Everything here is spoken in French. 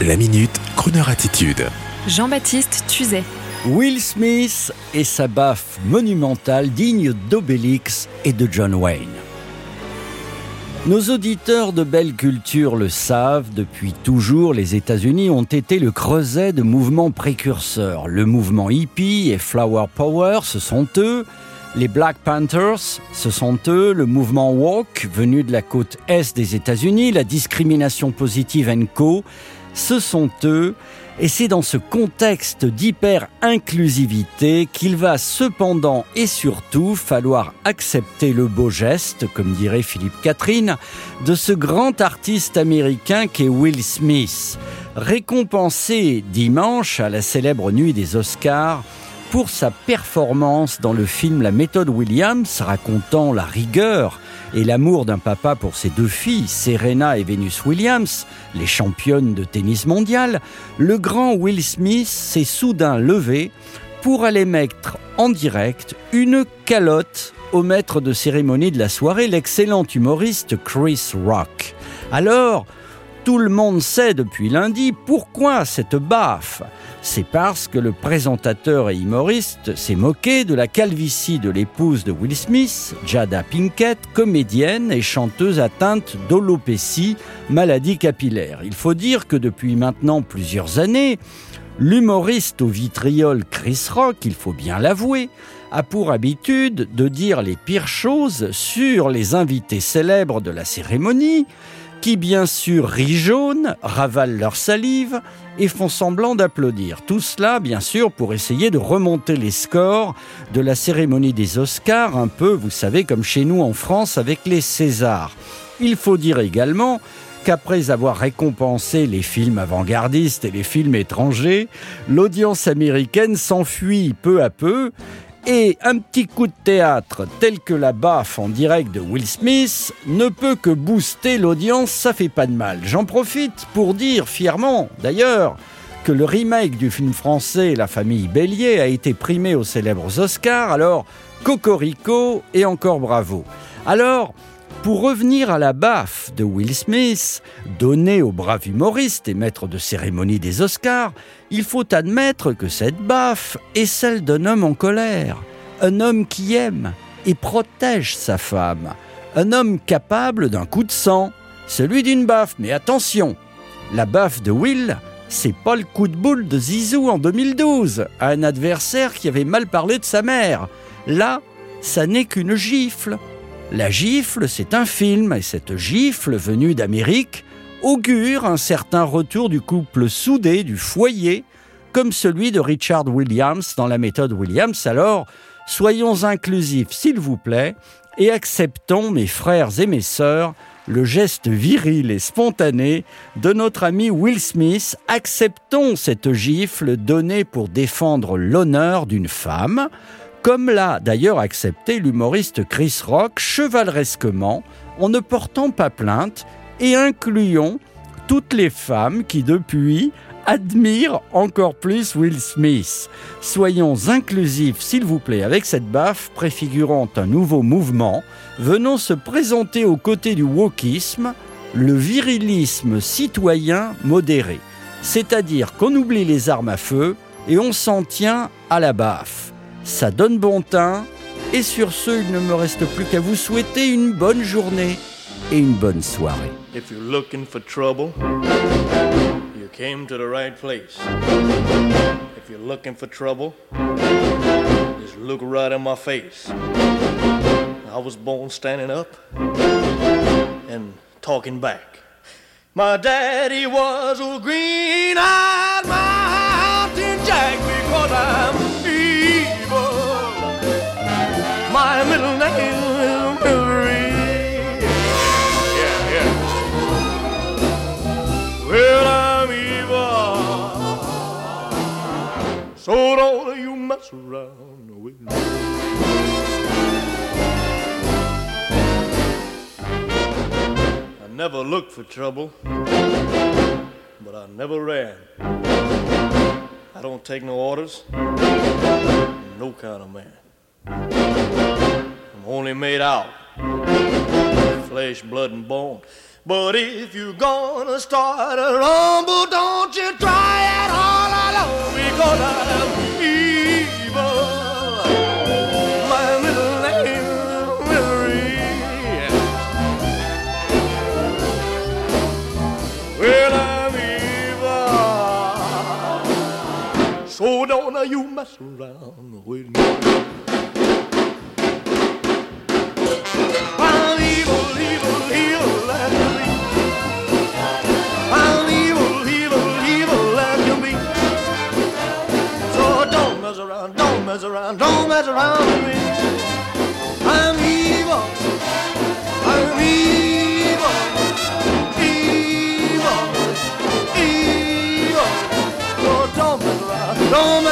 La minute, Kroneur attitude. Jean-Baptiste Tuzet. Will Smith et sa baffe monumentale digne d'Obélix et de John Wayne. Nos auditeurs de belle culture le savent, depuis toujours, les États-Unis ont été le creuset de mouvements précurseurs. Le mouvement hippie et Flower Power, ce sont eux. Les Black Panthers, ce sont eux. Le mouvement Walk, venu de la côte est des États-Unis. La discrimination positive Co ce sont eux, et c'est dans ce contexte d'hyper-inclusivité qu'il va cependant et surtout falloir accepter le beau geste, comme dirait Philippe Catherine, de ce grand artiste américain qu'est Will Smith, récompensé dimanche à la célèbre nuit des Oscars pour sa performance dans le film La méthode Williams, racontant la rigueur et l'amour d'un papa pour ses deux filles, Serena et Venus Williams, les championnes de tennis mondial, le grand Will Smith s'est soudain levé pour aller mettre en direct une calotte au maître de cérémonie de la soirée, l'excellent humoriste Chris Rock. Alors, tout le monde sait depuis lundi pourquoi cette baffe c'est parce que le présentateur et humoriste s'est moqué de la calvitie de l'épouse de Will Smith, Jada Pinkett, comédienne et chanteuse atteinte d'olopécie, maladie capillaire. Il faut dire que depuis maintenant plusieurs années, l'humoriste au vitriol Chris Rock, il faut bien l'avouer, a pour habitude de dire les pires choses sur les invités célèbres de la cérémonie, qui bien sûr rient jaune, ravalent leur salive et font semblant d'applaudir. Tout cela, bien sûr, pour essayer de remonter les scores de la cérémonie des Oscars, un peu, vous savez, comme chez nous en France avec les Césars. Il faut dire également qu'après avoir récompensé les films avant-gardistes et les films étrangers, l'audience américaine s'enfuit peu à peu et un petit coup de théâtre tel que la baffe en direct de Will Smith ne peut que booster l'audience, ça fait pas de mal. J'en profite pour dire fièrement, d'ailleurs, que le remake du film français La famille Bélier a été primé aux célèbres Oscars, alors Cocorico et encore bravo. Alors, pour revenir à la baffe de Will Smith, donnée au brave humoriste et maître de cérémonie des Oscars, il faut admettre que cette baffe est celle d'un homme en colère, un homme qui aime et protège sa femme, un homme capable d'un coup de sang, celui d'une baffe. Mais attention, la baffe de Will, c'est pas le coup de boule de Zizou en 2012 à un adversaire qui avait mal parlé de sa mère. Là, ça n'est qu'une gifle la gifle, c'est un film, et cette gifle venue d'Amérique augure un certain retour du couple soudé, du foyer, comme celui de Richard Williams dans la méthode Williams. Alors, soyons inclusifs, s'il vous plaît, et acceptons, mes frères et mes sœurs, le geste viril et spontané de notre ami Will Smith. Acceptons cette gifle donnée pour défendre l'honneur d'une femme comme l'a d'ailleurs accepté l'humoriste Chris Rock chevaleresquement en ne portant pas plainte et incluant toutes les femmes qui depuis admirent encore plus Will Smith. Soyons inclusifs s'il vous plaît avec cette baffe préfigurant un nouveau mouvement venant se présenter aux côtés du wokisme, le virilisme citoyen modéré. C'est-à-dire qu'on oublie les armes à feu et on s'en tient à la baffe ça donne bon teint. Et sur ce, il ne me reste plus qu'à vous souhaiter une bonne journée et une bonne soirée. If you're looking for trouble, you came to the right place. If you're looking for trouble, just look right in my face. I was born standing up and talking back. My daddy was a green-eyed mountain jack because I'm never looked for trouble, but I never ran. I don't take no orders, no kind of man. I'm only made out of flesh, blood, and bone. But if you're gonna start a rumble, don't you try it all alone because I'm evil. My middle name Mary. Well, I'm evil. So don't you mess around with me. Don't mess around, don't mess around with me. I'm evil, I'm evil, evil, evil. So don't mess around, don't mess